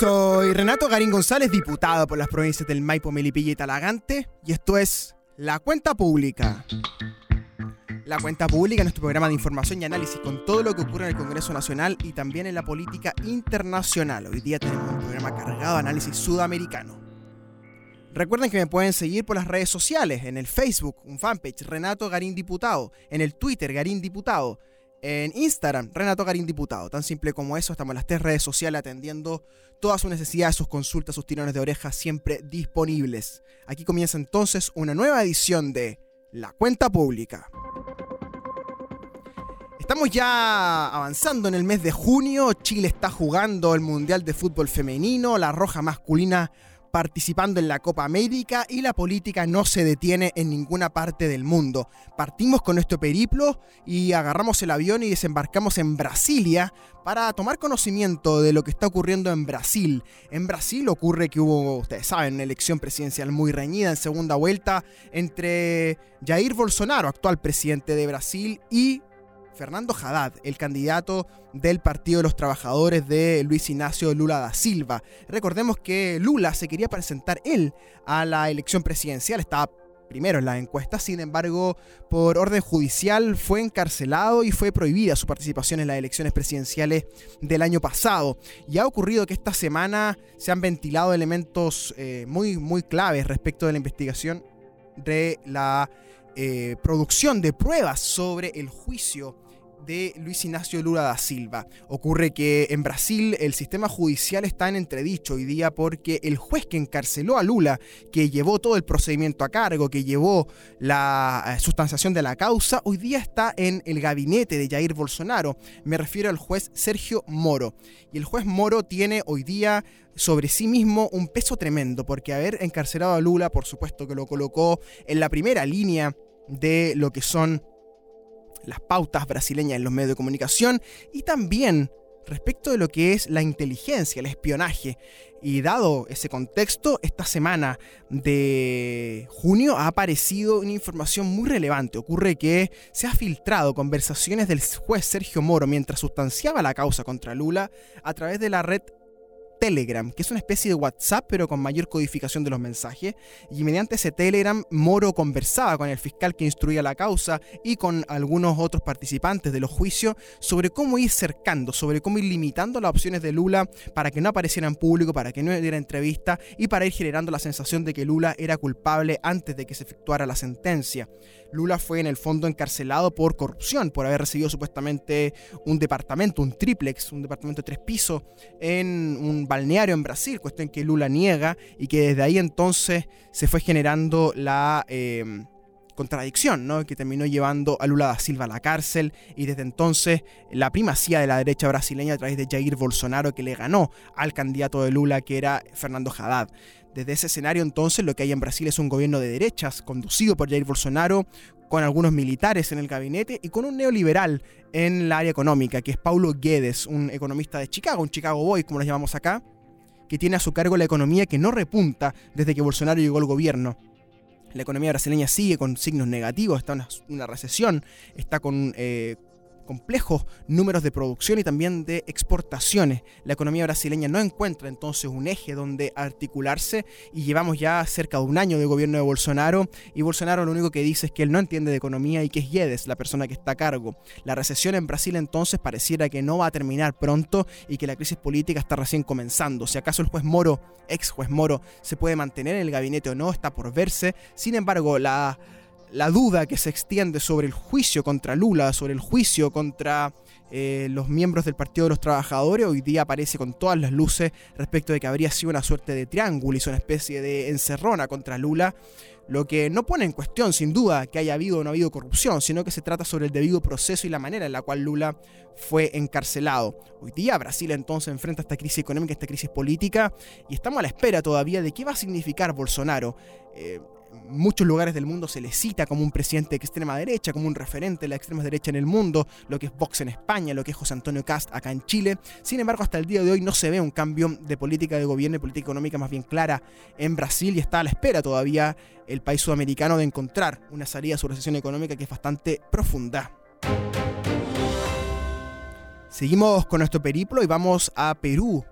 Soy Renato Garín González, diputado por las provincias del Maipo, Melipilla y Talagante, y esto es La Cuenta Pública. La Cuenta Pública es nuestro programa de información y análisis con todo lo que ocurre en el Congreso Nacional y también en la política internacional. Hoy día tenemos un programa cargado de análisis sudamericano. Recuerden que me pueden seguir por las redes sociales, en el Facebook, un fanpage, Renato Garín Diputado, en el Twitter, Garín Diputado, en Instagram, Renato Garín Diputado. Tan simple como eso, estamos en las tres redes sociales atendiendo todas sus necesidades, sus consultas, sus tirones de oreja siempre disponibles. Aquí comienza entonces una nueva edición de La Cuenta Pública. Estamos ya avanzando en el mes de junio, Chile está jugando el Mundial de Fútbol Femenino, la Roja Masculina participando en la Copa América y la política no se detiene en ninguna parte del mundo. Partimos con nuestro periplo y agarramos el avión y desembarcamos en Brasilia para tomar conocimiento de lo que está ocurriendo en Brasil. En Brasil ocurre que hubo, ustedes saben, una elección presidencial muy reñida en segunda vuelta entre Jair Bolsonaro, actual presidente de Brasil, y Fernando Haddad, el candidato del Partido de los Trabajadores de Luis Ignacio Lula da Silva. Recordemos que Lula se quería presentar él a la elección presidencial, estaba primero en la encuesta, sin embargo, por orden judicial fue encarcelado y fue prohibida su participación en las elecciones presidenciales del año pasado. Y ha ocurrido que esta semana se han ventilado elementos eh, muy, muy claves respecto de la investigación de la eh, producción de pruebas sobre el juicio de Luis Ignacio Lula da Silva. Ocurre que en Brasil el sistema judicial está en entredicho hoy día porque el juez que encarceló a Lula, que llevó todo el procedimiento a cargo, que llevó la eh, sustanciación de la causa, hoy día está en el gabinete de Jair Bolsonaro. Me refiero al juez Sergio Moro. Y el juez Moro tiene hoy día sobre sí mismo un peso tremendo, porque haber encarcelado a Lula, por supuesto que lo colocó en la primera línea de lo que son las pautas brasileñas en los medios de comunicación y también respecto de lo que es la inteligencia, el espionaje. Y dado ese contexto, esta semana de junio ha aparecido una información muy relevante. Ocurre que se ha filtrado conversaciones del juez Sergio Moro mientras sustanciaba la causa contra Lula a través de la red Telegram, que es una especie de WhatsApp pero con mayor codificación de los mensajes. Y mediante ese Telegram, Moro conversaba con el fiscal que instruía la causa y con algunos otros participantes de los juicios sobre cómo ir cercando, sobre cómo ir limitando las opciones de Lula para que no apareciera en público, para que no diera entrevista y para ir generando la sensación de que Lula era culpable antes de que se efectuara la sentencia. Lula fue en el fondo encarcelado por corrupción, por haber recibido supuestamente un departamento, un triplex, un departamento de tres pisos en un balneario en Brasil, cuestión que Lula niega y que desde ahí entonces se fue generando la... Eh, contradicción, ¿no? que terminó llevando a Lula da Silva a la cárcel y desde entonces la primacía de la derecha brasileña a través de Jair Bolsonaro que le ganó al candidato de Lula que era Fernando Haddad. Desde ese escenario entonces lo que hay en Brasil es un gobierno de derechas conducido por Jair Bolsonaro con algunos militares en el gabinete y con un neoliberal en la área económica, que es Paulo Guedes, un economista de Chicago, un Chicago Boy, como lo llamamos acá, que tiene a su cargo la economía que no repunta desde que Bolsonaro llegó al gobierno. La economía brasileña sigue con signos negativos, está en una, recesión, está con eh, complejos números de producción y también de exportaciones. La economía brasileña no encuentra entonces un eje donde articularse y llevamos ya cerca de un año de gobierno de Bolsonaro y Bolsonaro lo único que dice es que él no entiende de economía y que es Guedes la persona que está a cargo. La recesión en Brasil entonces pareciera que no va a terminar pronto y que la crisis política está recién comenzando. Si acaso el juez Moro, ex juez Moro, se puede mantener en el gabinete o no, está por verse. Sin embargo, la la duda que se extiende sobre el juicio contra Lula, sobre el juicio contra eh, los miembros del Partido de los Trabajadores, hoy día aparece con todas las luces respecto de que habría sido una suerte de triángulo y una especie de encerrona contra Lula, lo que no pone en cuestión sin duda que haya habido o no habido corrupción, sino que se trata sobre el debido proceso y la manera en la cual Lula fue encarcelado. Hoy día Brasil entonces enfrenta esta crisis económica, esta crisis política, y estamos a la espera todavía de qué va a significar Bolsonaro. Eh, muchos lugares del mundo se le cita como un presidente de extrema derecha, como un referente de la extrema derecha en el mundo, lo que es Vox en España, lo que es José Antonio Cast acá en Chile. Sin embargo, hasta el día de hoy no se ve un cambio de política de gobierno y política económica más bien clara en Brasil y está a la espera todavía el país sudamericano de encontrar una salida a su recesión económica que es bastante profunda. Seguimos con nuestro periplo y vamos a Perú,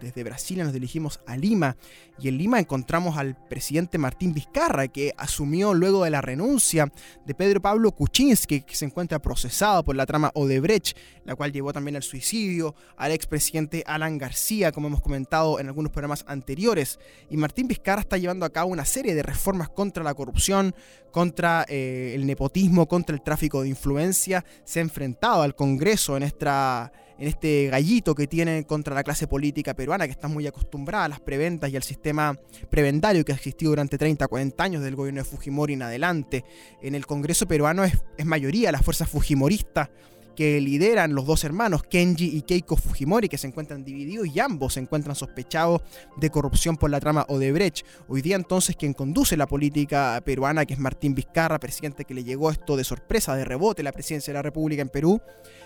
desde Brasilia nos dirigimos a Lima y en Lima encontramos al presidente Martín Vizcarra que asumió luego de la renuncia de Pedro Pablo Kuczynski que se encuentra procesado por la trama Odebrecht, la cual llevó también al suicidio al expresidente Alan García, como hemos comentado en algunos programas anteriores. Y Martín Vizcarra está llevando a cabo una serie de reformas contra la corrupción, contra eh, el nepotismo, contra el tráfico de influencia. Se ha enfrentado al Congreso en esta en este gallito que tienen contra la clase política peruana, que está muy acostumbrada a las preventas y al sistema prebendario que ha existido durante 30, 40 años del gobierno de Fujimori en adelante. En el Congreso peruano es mayoría las fuerzas fujimoristas que lideran los dos hermanos, Kenji y Keiko Fujimori, que se encuentran divididos y ambos se encuentran sospechados de corrupción por la trama Odebrecht. Hoy día entonces quien conduce la política peruana, que es Martín Vizcarra, presidente que le llegó esto de sorpresa, de rebote, la presidencia de la República en Perú,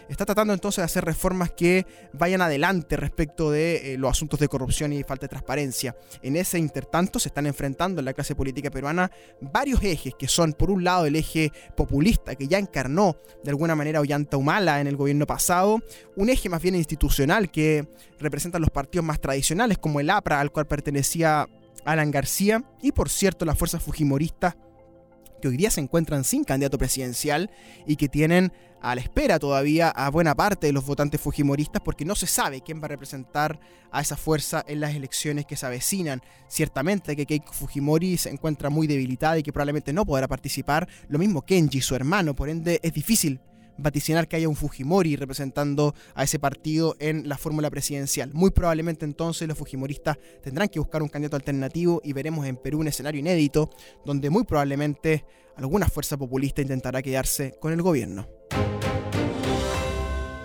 está tratando entonces de hacer reformas que vayan adelante respecto de eh, los asuntos de corrupción y falta de transparencia. En ese intertanto se están enfrentando en la clase política peruana varios ejes, que son por un lado el eje populista, que ya encarnó de alguna manera Ollanta Humana, en el gobierno pasado, un eje más bien institucional que representa los partidos más tradicionales como el APRA al cual pertenecía Alan García y por cierto las fuerzas fujimoristas que hoy día se encuentran sin candidato presidencial y que tienen a la espera todavía a buena parte de los votantes fujimoristas porque no se sabe quién va a representar a esa fuerza en las elecciones que se avecinan. Ciertamente que Keiko Fujimori se encuentra muy debilitada y que probablemente no podrá participar, lo mismo Kenji, su hermano, por ende es difícil vaticinar que haya un Fujimori representando a ese partido en la fórmula presidencial. Muy probablemente entonces los Fujimoristas tendrán que buscar un candidato alternativo y veremos en Perú un escenario inédito donde muy probablemente alguna fuerza populista intentará quedarse con el gobierno.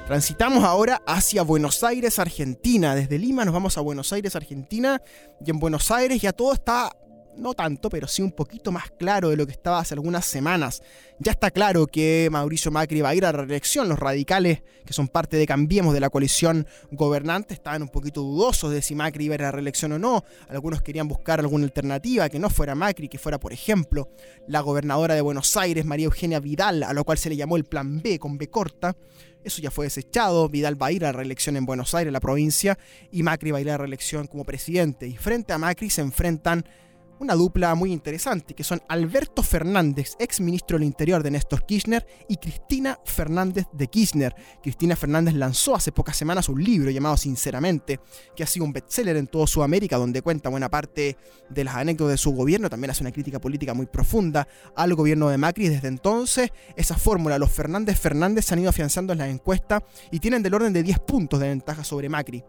Transitamos ahora hacia Buenos Aires, Argentina. Desde Lima nos vamos a Buenos Aires, Argentina. Y en Buenos Aires ya todo está no tanto, pero sí un poquito más claro de lo que estaba hace algunas semanas. Ya está claro que Mauricio Macri va a ir a la reelección. Los radicales, que son parte de Cambiemos de la coalición gobernante, estaban un poquito dudosos de si Macri iba a ir a reelección o no. Algunos querían buscar alguna alternativa que no fuera Macri, que fuera, por ejemplo, la gobernadora de Buenos Aires, María Eugenia Vidal, a lo cual se le llamó el Plan B con B corta. Eso ya fue desechado. Vidal va a ir a reelección en Buenos Aires, la provincia, y Macri va a ir a la reelección como presidente. Y frente a Macri se enfrentan una dupla muy interesante, que son Alberto Fernández, ex ministro del Interior de Néstor Kirchner, y Cristina Fernández de Kirchner. Cristina Fernández lanzó hace pocas semanas un libro llamado Sinceramente, que ha sido un bestseller en toda Sudamérica, donde cuenta buena parte de las anécdotas de su gobierno, también hace una crítica política muy profunda al gobierno de Macri. Desde entonces, esa fórmula, los Fernández Fernández se han ido afianzando en la encuesta y tienen del orden de 10 puntos de ventaja sobre Macri.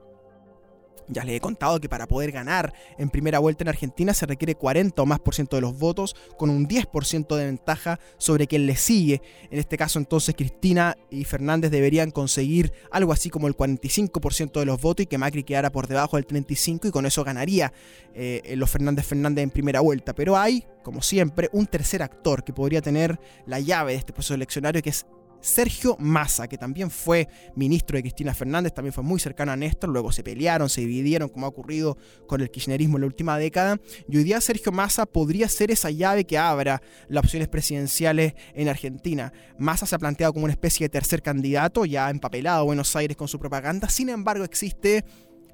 Ya les he contado que para poder ganar en primera vuelta en Argentina se requiere 40 o más por ciento de los votos, con un 10% de ventaja sobre quien le sigue. En este caso entonces Cristina y Fernández deberían conseguir algo así como el 45% de los votos y que Macri quedara por debajo del 35% y con eso ganaría eh, los Fernández Fernández en primera vuelta. Pero hay, como siempre, un tercer actor que podría tener la llave de este proceso eleccionario que es Sergio Massa, que también fue ministro de Cristina Fernández, también fue muy cercano a Néstor, luego se pelearon, se dividieron, como ha ocurrido con el kirchnerismo en la última década, y hoy día Sergio Massa podría ser esa llave que abra las opciones presidenciales en Argentina. Massa se ha planteado como una especie de tercer candidato, ya empapelado a Buenos Aires con su propaganda, sin embargo existe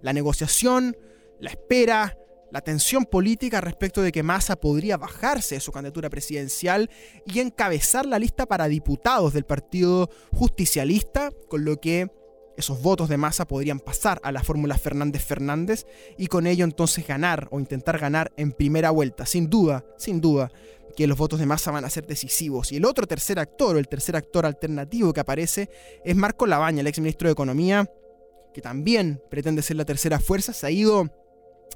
la negociación, la espera, la tensión política respecto de que Massa podría bajarse de su candidatura presidencial y encabezar la lista para diputados del Partido Justicialista, con lo que esos votos de Massa podrían pasar a la fórmula Fernández-Fernández y con ello entonces ganar o intentar ganar en primera vuelta. Sin duda, sin duda que los votos de Massa van a ser decisivos. Y el otro tercer actor o el tercer actor alternativo que aparece es Marco Labaña, el ex ministro de Economía, que también pretende ser la tercera fuerza, se ha ido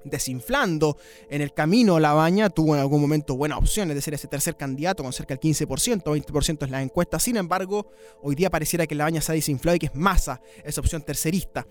desinflando en el camino la baña, tuvo en algún momento buenas opciones de ser ese tercer candidato con cerca del 15%, 20% en las encuestas. Sin embargo, hoy día pareciera que la baña se ha desinflado y que es masa esa opción tercerista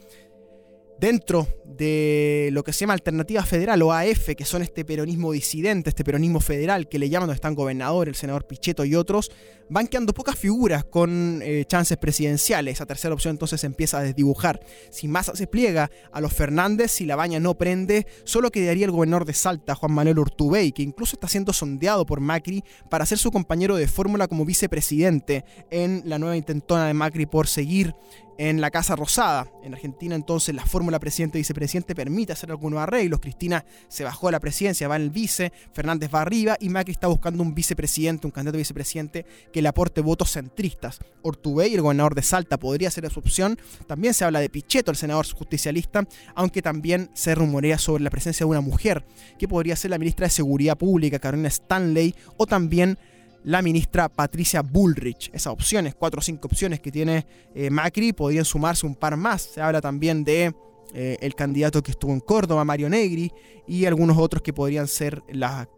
dentro de lo que se llama Alternativa Federal o AF, que son este peronismo disidente, este peronismo federal que le llaman donde están gobernador, el senador Pichetto y otros, van quedando pocas figuras con eh, chances presidenciales. Esa tercera opción entonces se empieza a desdibujar. Si Massa se pliega a los Fernández, si la baña no prende, solo quedaría el gobernador de Salta, Juan Manuel Urtubey, que incluso está siendo sondeado por Macri para ser su compañero de fórmula como vicepresidente en la nueva intentona de Macri por seguir en la Casa Rosada. En Argentina entonces la fórmula presidente-vicepresidente permite hacer algunos arreglos. Cristina se bajó a la presidencia, va en el vice, Fernández va arriba y Macri está buscando un vicepresidente, un candidato vicepresidente que le aporte votos centristas. Ortubey, el gobernador de Salta, podría ser su opción. También se habla de Pichetto, el senador justicialista, aunque también se rumorea sobre la presencia de una mujer, que podría ser la ministra de Seguridad Pública, Carolina Stanley, o también la ministra Patricia Bullrich. Esas opciones, cuatro o cinco opciones que tiene eh, Macri, podrían sumarse un par más. Se habla también de eh, el candidato que estuvo en Córdoba, Mario Negri, y algunos otros que podrían ser la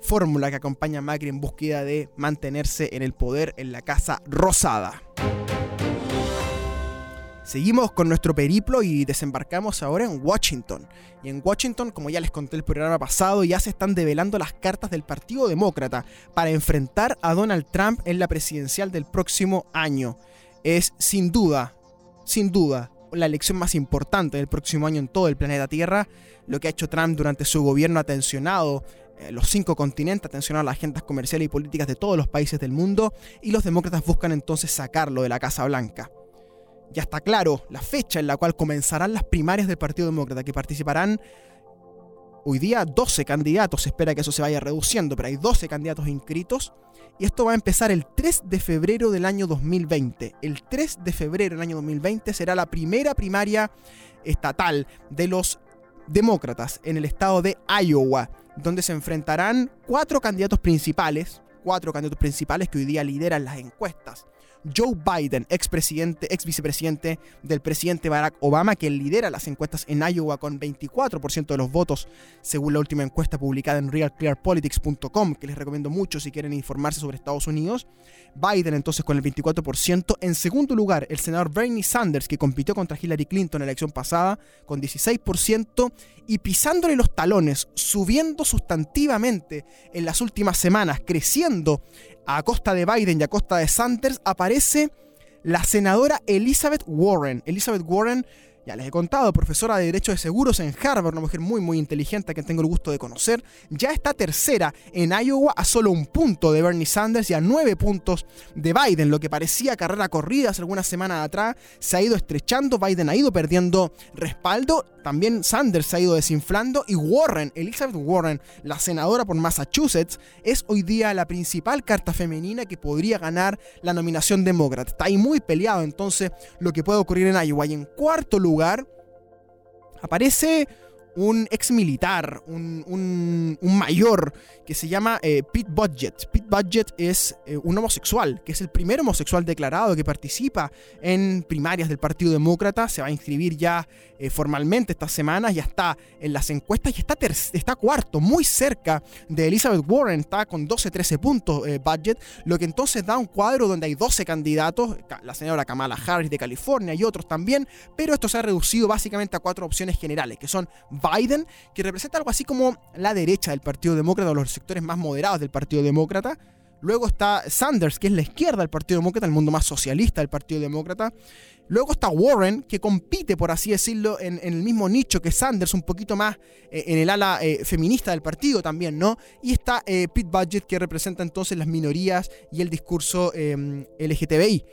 fórmula que acompaña a Macri en búsqueda de mantenerse en el poder en la Casa Rosada. Seguimos con nuestro periplo y desembarcamos ahora en Washington. Y en Washington, como ya les conté el programa pasado, ya se están develando las cartas del Partido Demócrata para enfrentar a Donald Trump en la presidencial del próximo año. Es sin duda, sin duda, la elección más importante del próximo año en todo el planeta Tierra. Lo que ha hecho Trump durante su gobierno ha tensionado eh, los cinco continentes, ha tensionado las agendas comerciales y políticas de todos los países del mundo y los demócratas buscan entonces sacarlo de la Casa Blanca ya está claro la fecha en la cual comenzarán las primarias del Partido Demócrata, que participarán hoy día 12 candidatos, se espera que eso se vaya reduciendo, pero hay 12 candidatos inscritos. Y esto va a empezar el 3 de febrero del año 2020. El 3 de febrero del año 2020 será la primera primaria estatal de los demócratas en el estado de Iowa, donde se enfrentarán cuatro candidatos principales, cuatro candidatos principales que hoy día lideran las encuestas. Joe Biden, expresidente, ex vicepresidente del presidente Barack Obama, que lidera las encuestas en Iowa con 24% de los votos, según la última encuesta publicada en realclearpolitics.com, que les recomiendo mucho si quieren informarse sobre Estados Unidos. Biden entonces con el 24%. En segundo lugar, el senador Bernie Sanders, que compitió contra Hillary Clinton en la elección pasada, con 16%, y pisándole los talones, subiendo sustantivamente en las últimas semanas, creciendo a costa de Biden y a costa de Sanders, aparece la senadora Elizabeth Warren. Elizabeth Warren ya les he contado, profesora de Derecho de Seguros en Harvard, una mujer muy muy inteligente que tengo el gusto de conocer, ya está tercera en Iowa a solo un punto de Bernie Sanders y a nueve puntos de Biden. Lo que parecía carrera corrida hace algunas semanas atrás se ha ido estrechando, Biden ha ido perdiendo respaldo, también Sanders se ha ido desinflando y Warren, Elizabeth Warren, la senadora por Massachusetts, es hoy día la principal carta femenina que podría ganar la nominación demócrata. Está ahí muy peleado entonces lo que puede ocurrir en Iowa. Y en cuarto lugar, aparece un ex militar, un, mayor que se llama eh, Pete Budget. Pete Budget es eh, un homosexual, que es el primer homosexual declarado que participa en primarias del Partido Demócrata. Se va a inscribir ya eh, formalmente estas semanas, ya está en las encuestas y está, está cuarto, muy cerca de Elizabeth Warren, está con 12-13 puntos Budget, lo que entonces da un cuadro donde hay 12 candidatos, la señora Kamala Harris de California y otros también, pero esto se ha reducido básicamente a cuatro opciones generales, que son Biden, que representa algo así como la derecha del Partido Demócrata o los sectores más moderados del Partido Demócrata. Luego está Sanders, que es la izquierda del Partido Demócrata, el mundo más socialista del Partido Demócrata. Luego está Warren, que compite, por así decirlo, en, el mismo nicho que Sanders, un poquito más eh, en el ala eh, feminista del partido también, ¿no? Y está eh, Pete Budget, que representa entonces las minorías y el discurso LGTBI.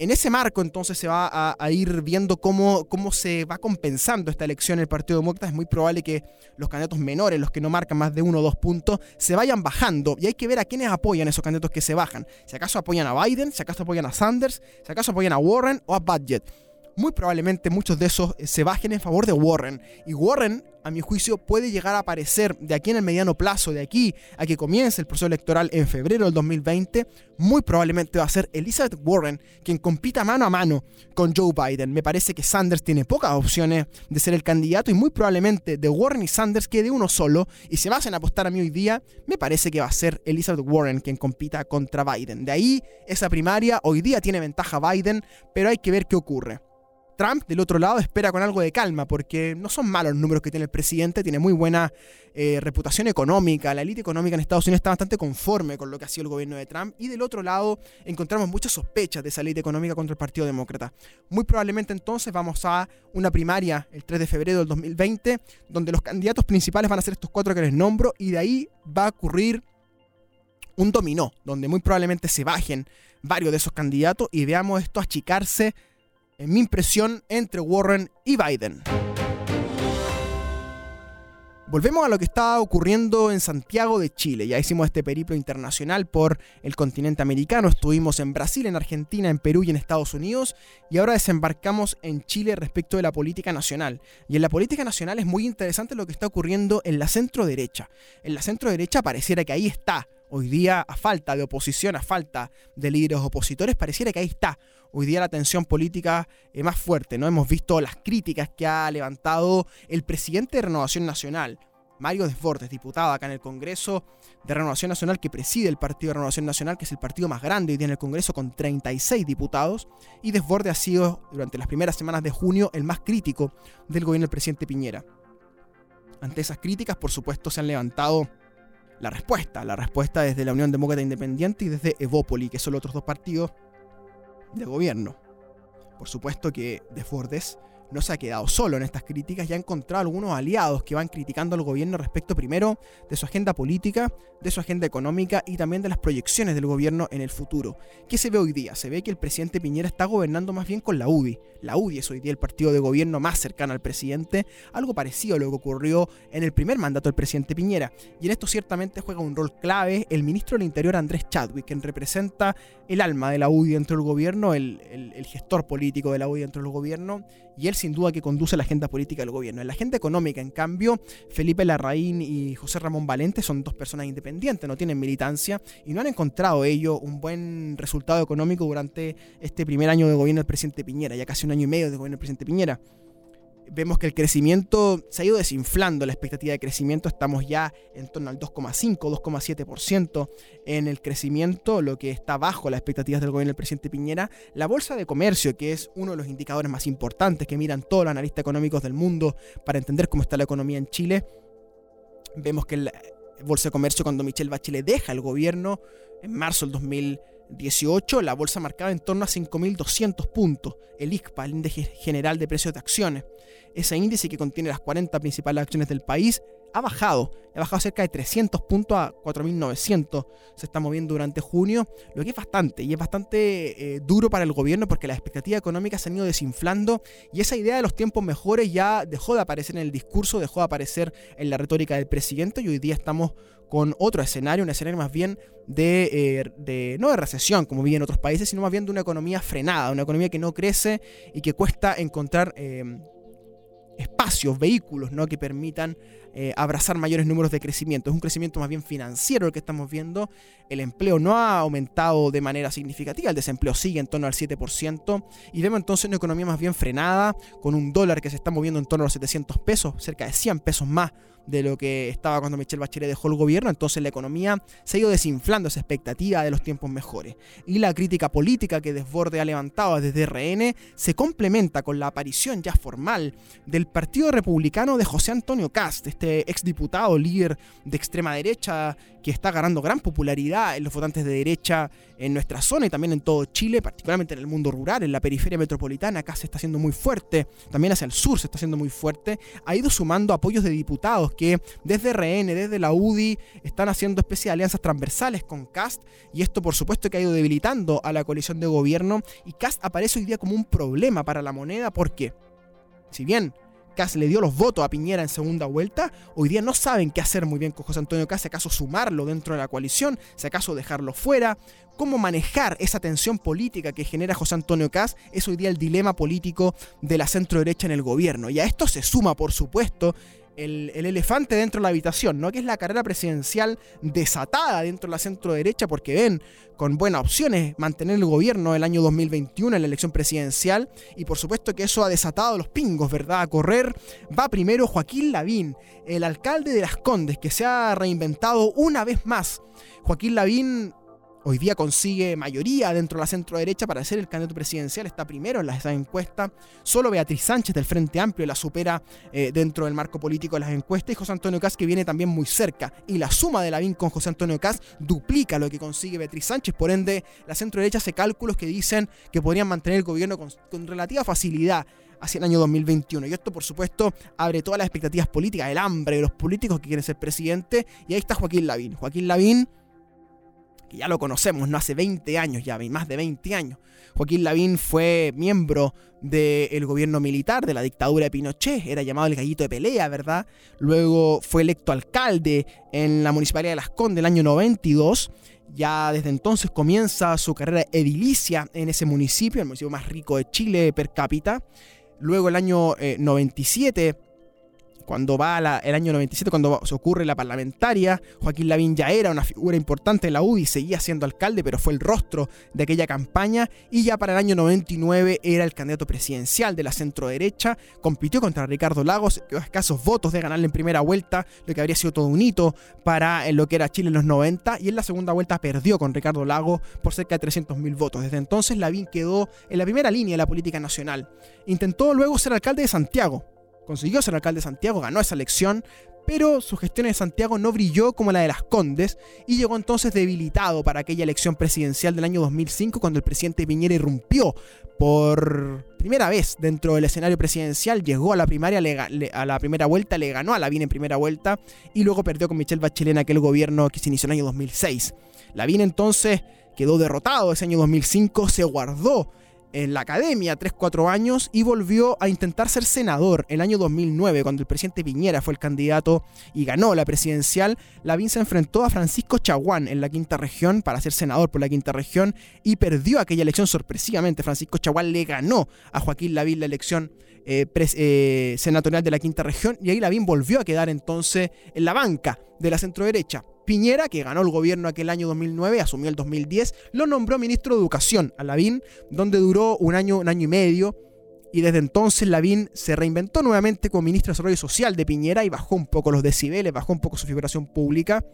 En ese marco entonces se va a, ir viendo cómo, cómo, se va compensando esta elección en el Partido Demócrata. Es muy probable que los candidatos menores, los que no marcan más de uno o dos puntos, se vayan bajando. Y hay que ver a quiénes apoyan esos candidatos que se bajan. Si acaso apoyan a Biden, si acaso apoyan a Sanders, si acaso apoyan a Warren o a Budget muy probablemente muchos de esos eh, se bajen en favor de Warren. Y Warren, a mi juicio, puede llegar a aparecer de aquí en el mediano plazo, de aquí a que comience el proceso electoral en febrero del 2020, muy probablemente va a ser Elizabeth Warren quien compita mano a mano con Joe Biden. Me parece que Sanders tiene pocas opciones de ser el candidato y muy probablemente de Warren y Sanders quede uno solo. Y si vas a apostar a mí hoy día, me parece que va a ser Elizabeth Warren quien compita contra Biden. De ahí, esa primaria hoy día tiene ventaja Biden, pero hay que ver qué ocurre. Trump, del otro lado, espera con algo de calma, porque no son malos los números que tiene el presidente, tiene muy buena eh, reputación económica, la élite económica en Estados Unidos está bastante conforme con lo que ha sido el gobierno de Trump, y del otro lado encontramos muchas sospechas de esa élite económica contra el Partido Demócrata. Muy probablemente entonces vamos a una primaria el 3 de febrero del 2020, donde los candidatos principales van a ser estos cuatro que les nombro, y de ahí va a ocurrir un dominó, donde muy probablemente se bajen varios de esos candidatos y veamos esto achicarse en mi impresión, entre Warren y Biden. Volvemos a lo que está ocurriendo en Santiago de Chile. Ya hicimos este periplo internacional por el continente americano. Estuvimos en Brasil, en Argentina, en Perú y en Estados Unidos. Y ahora desembarcamos en Chile respecto de la política nacional. Y en la política nacional es muy interesante lo que está ocurriendo en la centro derecha. En la centro derecha pareciera que ahí está. Hoy día, a falta de oposición, a falta de líderes opositores, pareciera que ahí está hoy día la tensión política es más fuerte. ¿no? Hemos visto las críticas que ha levantado el presidente de Renovación Nacional, Mario Desbordes, diputado acá en el Congreso de Renovación Nacional, que preside el Partido de Renovación Nacional, que es el partido más grande hoy día en el Congreso, con 36 diputados. Y Desbordes ha sido, durante las primeras semanas de junio, el más crítico del gobierno del presidente Piñera. Ante esas críticas, por supuesto, se han levantado la respuesta. La respuesta desde la Unión Demócrata Independiente y desde Evópoli, que son los otros dos partidos de gobierno. Por supuesto que Desbordes no se ha quedado solo en estas críticas y ha encontrado algunos aliados que van criticando al gobierno respecto primero de su agenda política, de su agenda económica y también de las proyecciones del gobierno en el futuro. ¿Qué se ve hoy día? Se ve que el presidente Piñera está gobernando más bien con la UDI. La UDI es hoy día el partido de gobierno más cercano al presidente, algo parecido a lo que ocurrió en el primer mandato del presidente Piñera. Y en esto ciertamente juega un rol clave el ministro del Interior Andrés Chadwick, quien representa el alma de la UDI dentro del gobierno, el, el gestor político de la UDI dentro del gobierno, y él sin duda que conduce la agenda política del gobierno. En la agenda económica, en cambio, Felipe Larraín y José Ramón Valente son dos personas independientes, no tienen militancia y no han encontrado ellos un buen resultado económico durante este primer año de gobierno del presidente Piñera, ya casi un año y medio de gobierno del presidente Piñera vemos que el crecimiento se ha ido desinflando, la expectativa de crecimiento, estamos ya en torno al 2,5, 2,7% en el crecimiento, lo que está bajo las expectativas del gobierno del presidente Piñera. La bolsa de comercio, que es uno de los indicadores más importantes que miran todos los analistas económicos del mundo para entender cómo está la economía en Chile, vemos que la bolsa de comercio cuando Michelle Bachelet deja el gobierno en marzo del 2018, la bolsa marcaba en torno a 5.200 puntos, el ICPA, el índice general de precios de acciones. Ese índice que contiene las 40 principales acciones del país ha bajado, ha bajado cerca de 300 puntos a 4.900, se está moviendo durante junio, lo que es bastante, y es bastante eh, duro para el gobierno porque las expectativas económicas se han ido desinflando y esa idea de los tiempos mejores ya dejó de aparecer en el discurso, dejó de aparecer en la retórica del presidente y hoy día estamos con otro escenario, un escenario más bien de, eh, no de recesión como viven otros países, sino más bien de una economía frenada, una economía que no crece y que cuesta encontrar... Eh, espacios, vehículos, ¿no? que permitan eh, abrazar mayores números de crecimiento. Es un crecimiento más bien financiero el que estamos viendo. El empleo no ha aumentado de manera significativa, el desempleo sigue en torno al 7% y vemos entonces una economía más bien frenada, con un dólar que se está moviendo en torno a los 700 pesos, cerca de 100 pesos más de lo que estaba cuando Michelle Bachelet dejó el gobierno, entonces la economía se ha ido desinflando esa expectativa de los tiempos mejores. Y la crítica política que Desborde ha levantado desde RN se complementa con la aparición ya formal del Partido Republicano de José Antonio Cast, este exdiputado líder de extrema derecha que está ganando gran popularidad en los votantes de derecha en nuestra zona y también en todo Chile, particularmente en el mundo rural, en la periferia metropolitana, acá se está haciendo muy fuerte, también hacia el sur se está haciendo muy fuerte, ha ido sumando apoyos de diputados que desde RN, desde la UDI, están haciendo especie de alianzas transversales con CAST y esto por supuesto que ha ido debilitando a la coalición de gobierno y CAST aparece hoy día como un problema para la moneda porque, si bien Cas le dio los votos a Piñera en segunda vuelta, hoy día no saben qué hacer muy bien con José Antonio Cas, si acaso sumarlo dentro de la coalición, si acaso dejarlo fuera, cómo manejar esa tensión política que genera José Antonio Cas es hoy día el dilema político de la centro derecha en el gobierno. Y a esto se suma, por supuesto, el, elefante dentro de la habitación, ¿no? Que es la carrera presidencial desatada dentro de la centro derecha porque ven con buenas opciones mantener el gobierno el año 2021 en la elección presidencial y por supuesto que eso ha desatado los pingos, ¿verdad? A correr va primero Joaquín Lavín, el alcalde de Las Condes, que se ha reinventado una vez más. Joaquín Lavín Hoy día consigue mayoría dentro de la centro derecha para ser el candidato presidencial, está primero en las encuestas. Solo Beatriz Sánchez del Frente Amplio la supera eh, dentro del marco político de las encuestas y José Antonio Caz que viene también muy cerca. Y la suma de Lavín con José Antonio Caz duplica lo que consigue Beatriz Sánchez. Por ende, la centro derecha hace cálculos que dicen que podrían mantener el gobierno con, con relativa facilidad hacia el año 2021. Y esto, por supuesto, abre todas las expectativas políticas, el hambre de los políticos que quieren ser presidente. Y ahí está Joaquín Lavín. Joaquín Lavín que ya lo conocemos, no hace 20 años ya, más de 20 años. Joaquín Lavín fue miembro del gobierno militar, de la dictadura de Pinochet, era llamado el gallito de pelea, ¿verdad? Luego fue electo alcalde en la Municipalidad de Las Condes el año 92. Ya desde entonces comienza su carrera edilicia en ese municipio, el municipio más rico de Chile per cápita. Luego el año 97 eh, cuando va el año 97, cuando se ocurre la parlamentaria, Joaquín Lavín ya era una figura importante en la UDI, seguía siendo alcalde, pero fue el rostro de aquella campaña, y ya para el año 99 era el candidato presidencial de la centro derecha, compitió contra Ricardo Lagos, quedó escasos votos de ganarle en primera vuelta, lo que habría sido todo un hito para lo que era Chile en los 90, y en la segunda vuelta perdió con Ricardo Lagos por cerca de 300.000 votos. Desde entonces Lavín quedó en la primera línea de la política nacional. Intentó luego ser alcalde de Santiago, consiguió ser alcalde de Santiago, ganó esa elección, pero su gestión en Santiago no brilló como la de las Condes y llegó entonces debilitado para aquella elección presidencial del año 2005 cuando el presidente Piñera irrumpió por primera vez dentro del escenario presidencial, llegó a la primaria, a la primera vuelta, le ganó a Lavín en primera vuelta y luego perdió con Michelle Bachelet en aquel gobierno que se inició en el año 2006. Lavín entonces quedó derrotado ese año 2005, se guardó en la academia 3-4 años y volvió a intentar ser senador el año 2009, cuando el presidente Piñera fue el candidato y ganó la presidencial. Lavín se enfrentó a Francisco Chaguán en la quinta región para ser senador por la quinta región y perdió aquella elección sorpresivamente. Francisco Chaguán le ganó a Joaquín Lavín la elección eh, eh, senatorial de la quinta región y ahí Lavín volvió a quedar entonces en la banca de la centroderecha. Piñera, que ganó el gobierno aquel año 2009, asumió el 2010, lo nombró ministro de Educación a Lavín, donde duró un año, un año y medio. Y desde entonces Lavín se reinventó nuevamente como ministro de Desarrollo Social de Piñera y bajó un poco los decibeles, bajó un poco su figuración pública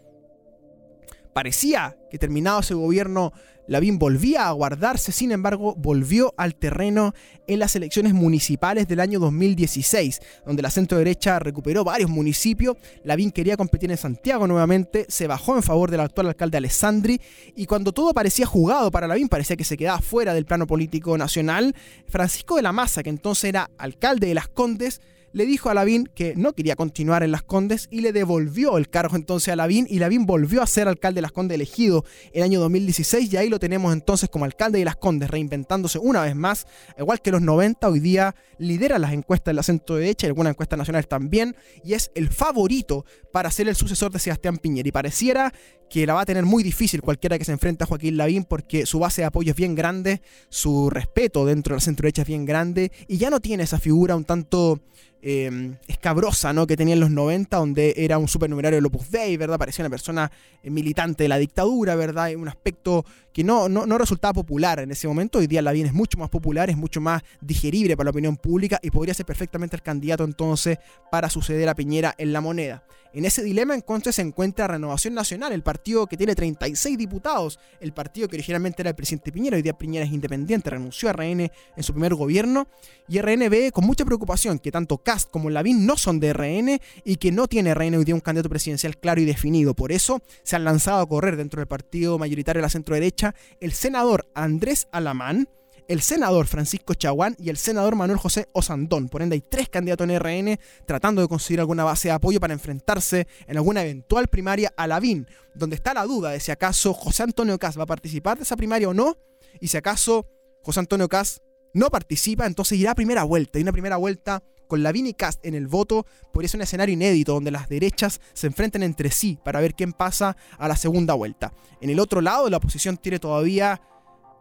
parecía que terminado ese gobierno, Lavín volvía a guardarse, sin embargo, volvió al terreno en las elecciones municipales del año 2016, donde la centro derecha recuperó varios municipios. Lavín quería competir en Santiago nuevamente, se bajó en favor del actual alcalde Alessandri, y cuando todo parecía jugado para Lavín, parecía que se quedaba fuera del plano político nacional, Francisco de la Maza, que entonces era alcalde de Las Condes, le dijo a Lavín que no quería continuar en Las Condes y le devolvió el cargo entonces a Lavín y Lavín volvió a ser alcalde de Las Condes elegido el año 2016 y ahí lo tenemos entonces como alcalde de Las Condes, reinventándose una vez más, igual que los 90, hoy día lidera las encuestas de la centro derecha y algunas encuestas nacionales también y es el favorito para ser el sucesor de Sebastián Piñera. Y pareciera que la va a tener muy difícil cualquiera que se enfrente a Joaquín Lavín porque su base de apoyo es bien grande, su respeto dentro de la centro derecha es bien grande y ya no tiene esa figura un tanto Em, escabrosa ¿no? que tenía en los 90, donde era un supernumerario del Opus Dei, ¿verdad? Parecía una persona eh, militante de la dictadura, ¿verdad? Un aspecto que no, no, resultaba popular en ese momento. Hoy día la bien es mucho más popular, es mucho más digerible para la opinión pública y podría ser perfectamente el candidato entonces para suceder a Piñera en la moneda. En ese dilema entonces se encuentra Renovación Nacional, el partido que tiene 36 diputados, el partido que originalmente era el presidente Piñera, hoy día Piñera es independiente, renunció a RN en su primer gobierno y RN ve con mucha preocupación que tanto Cast como Lavín no son de RN y que no tiene RN hoy día un candidato presidencial claro y definido. Por eso se han lanzado a correr dentro del partido mayoritario de la centro derecha el senador Andrés Alamán, el senador Francisco Chaguán y el senador Manuel José Osandón. Por ende, hay tres candidatos en RN tratando de conseguir alguna base de apoyo para enfrentarse en alguna eventual primaria a Lavín, donde está la duda de si acaso José Antonio Cas va a participar de esa primaria o no, y si acaso José Antonio Cas no participa, entonces irá a primera vuelta. Y una primera vuelta con Lavín y Cast en el voto, podría ser un escenario inédito donde las derechas se enfrenten entre sí para ver quién pasa a la segunda vuelta. En el otro lado, la oposición tiene todavía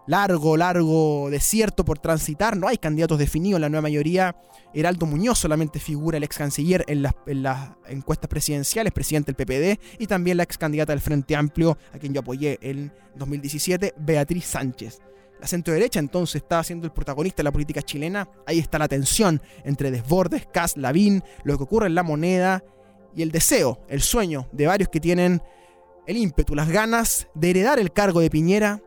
largo, largo desierto por transitar. No hay candidatos definidos. La nueva mayoría, Heraldo Muñoz solamente figura el ex canciller en las, encuestas presidenciales, presidente del PPD, y también la ex candidata del Frente Amplio, a quien yo apoyé en 2017, Beatriz Sánchez. La centro derecha entonces está siendo el protagonista de la política chilena. Ahí está la tensión entre Desbordes, Kass, Lavín, lo que ocurre en la moneda y el deseo, el sueño de varios que tienen el ímpetu, las ganas de heredar el cargo de Piñera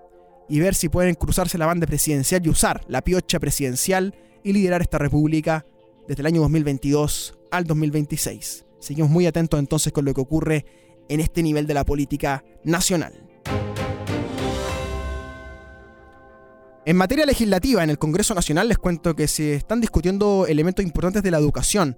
y ver si pueden cruzarse la banda presidencial y usar la piocha presidencial y liderar esta república desde el año 2022 al 2026. Seguimos muy atentos entonces con lo que ocurre en este nivel de la política nacional. En materia legislativa, en el Congreso Nacional les cuento que se están discutiendo elementos importantes de la educación.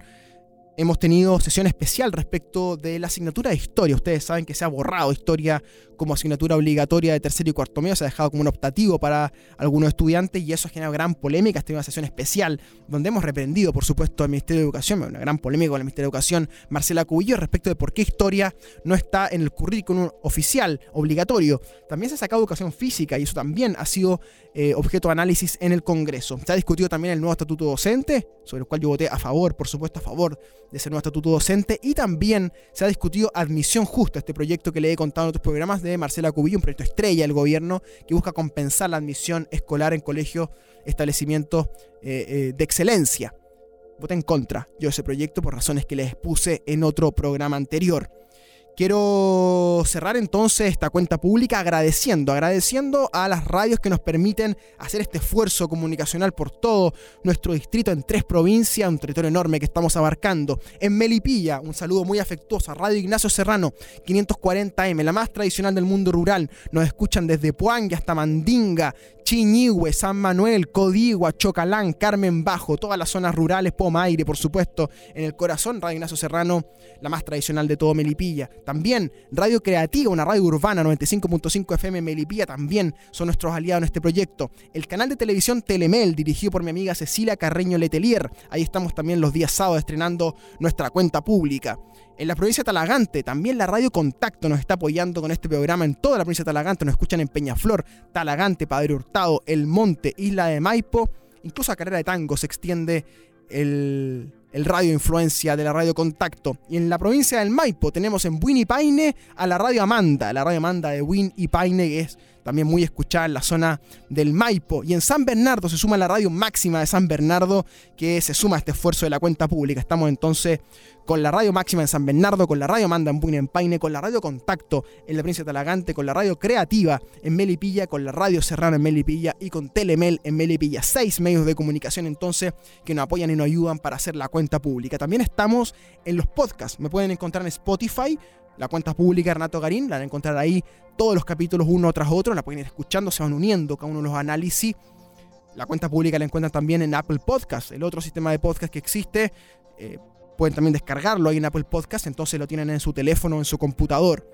Hemos tenido sesión especial respecto de la asignatura de historia. Ustedes saben que se ha borrado historia como asignatura obligatoria de tercer y cuarto medio, se ha dejado como un optativo para algunos estudiantes y eso ha generado gran polémica. Esta es una sesión especial donde hemos reprendido, por supuesto, al Ministerio de Educación, una gran polémica con el Ministerio de Educación, Marcela Cubillo, respecto de por qué historia no está en el currículum oficial, obligatorio. También se ha sacado educación física y eso también ha sido eh, objeto de análisis en el Congreso. Se ha discutido también el nuevo estatuto docente, sobre el cual yo voté a favor, por supuesto, a favor de ese nuevo estatuto docente, y también se ha discutido admisión justa, este proyecto que le he contado en otros programas de Marcela Cubillo, un proyecto estrella del gobierno que busca compensar la admisión escolar en colegios, establecimientos eh, eh, de excelencia. Voté en contra yo ese proyecto por razones que les expuse en otro programa anterior. Quiero cerrar entonces esta cuenta pública agradeciendo, agradeciendo a las radios que nos permiten hacer este esfuerzo comunicacional por todo nuestro distrito en tres provincias, un territorio enorme que estamos abarcando. En Melipilla, un saludo muy afectuoso a Radio Ignacio Serrano, 540M, la más tradicional del mundo rural. Nos escuchan desde Puangue hasta Mandinga, Chiñihue, San Manuel, Codigua, Chocalán, Carmen Bajo, todas las zonas rurales, Pomaire, por supuesto, en el corazón, Radio Ignacio Serrano, la más tradicional de todo Melipilla. También Radio Creativa, una radio urbana 95.5 FM Melipilla, también son nuestros aliados en este proyecto. El canal de televisión Telemel, dirigido por mi amiga Cecilia Carreño Letelier. Ahí estamos también los días sábados estrenando nuestra cuenta pública. En la provincia de Talagante, también la radio Contacto nos está apoyando con este programa en toda la provincia de Talagante. Nos escuchan en Peñaflor, Talagante, Padre Hurtado, El Monte, Isla de Maipo. Incluso a Carrera de Tango se extiende el, radio influencia de la radio Contacto. Y en la provincia del Maipo tenemos en Win Paine a la radio Amanda, la radio Amanda de Win y Paine, es también muy escuchada en la zona del Maipo. Y en San Bernardo se suma la radio máxima de San Bernardo, que se suma a este esfuerzo de la cuenta pública. Estamos entonces con la radio máxima en San Bernardo, con la radio Amanda en Buin Paine, con la radio Contacto en la Provincia de Talagante, con la radio Creativa en Melipilla, con la radio Serrano en Melipilla y con Telemel en Melipilla. Seis medios de comunicación entonces que nos apoyan y nos ayudan para hacer la cuenta pública. También estamos en los podcasts. Me pueden encontrar en Spotify la cuenta pública Renato Garín, la van a encontrar ahí todos los capítulos uno tras otro, la pueden ir escuchando, se van uniendo cada uno de los análisis. La cuenta pública la encuentran también en Apple Podcast, el otro sistema de podcast que existe. Eh, pueden también descargarlo ahí en Apple Podcast, entonces lo tienen en su teléfono o en su computador.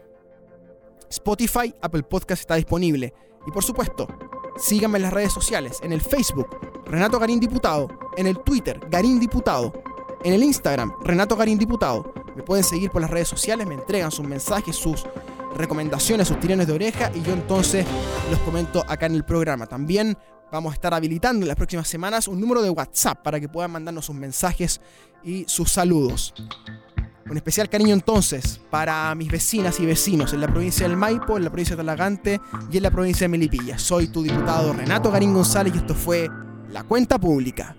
Spotify, Apple Podcast está disponible. Y por supuesto, síganme en las redes sociales, en el Facebook, Renato Garín Diputado, en el Twitter, Garín Diputado, en el Instagram, Renato Garín Diputado. Me pueden seguir por las redes sociales, me entregan sus mensajes, sus recomendaciones, sus tirones de oreja y yo entonces los comento acá en el programa. También vamos a estar habilitando en las próximas semanas un número de WhatsApp para que puedan mandarnos sus mensajes y sus saludos. Un especial cariño entonces para mis vecinas y vecinos en la provincia del Maipo, en la provincia de Talagante y en la provincia de Melipilla. Soy tu diputado Renato Garín González y esto fue La Cuenta Pública.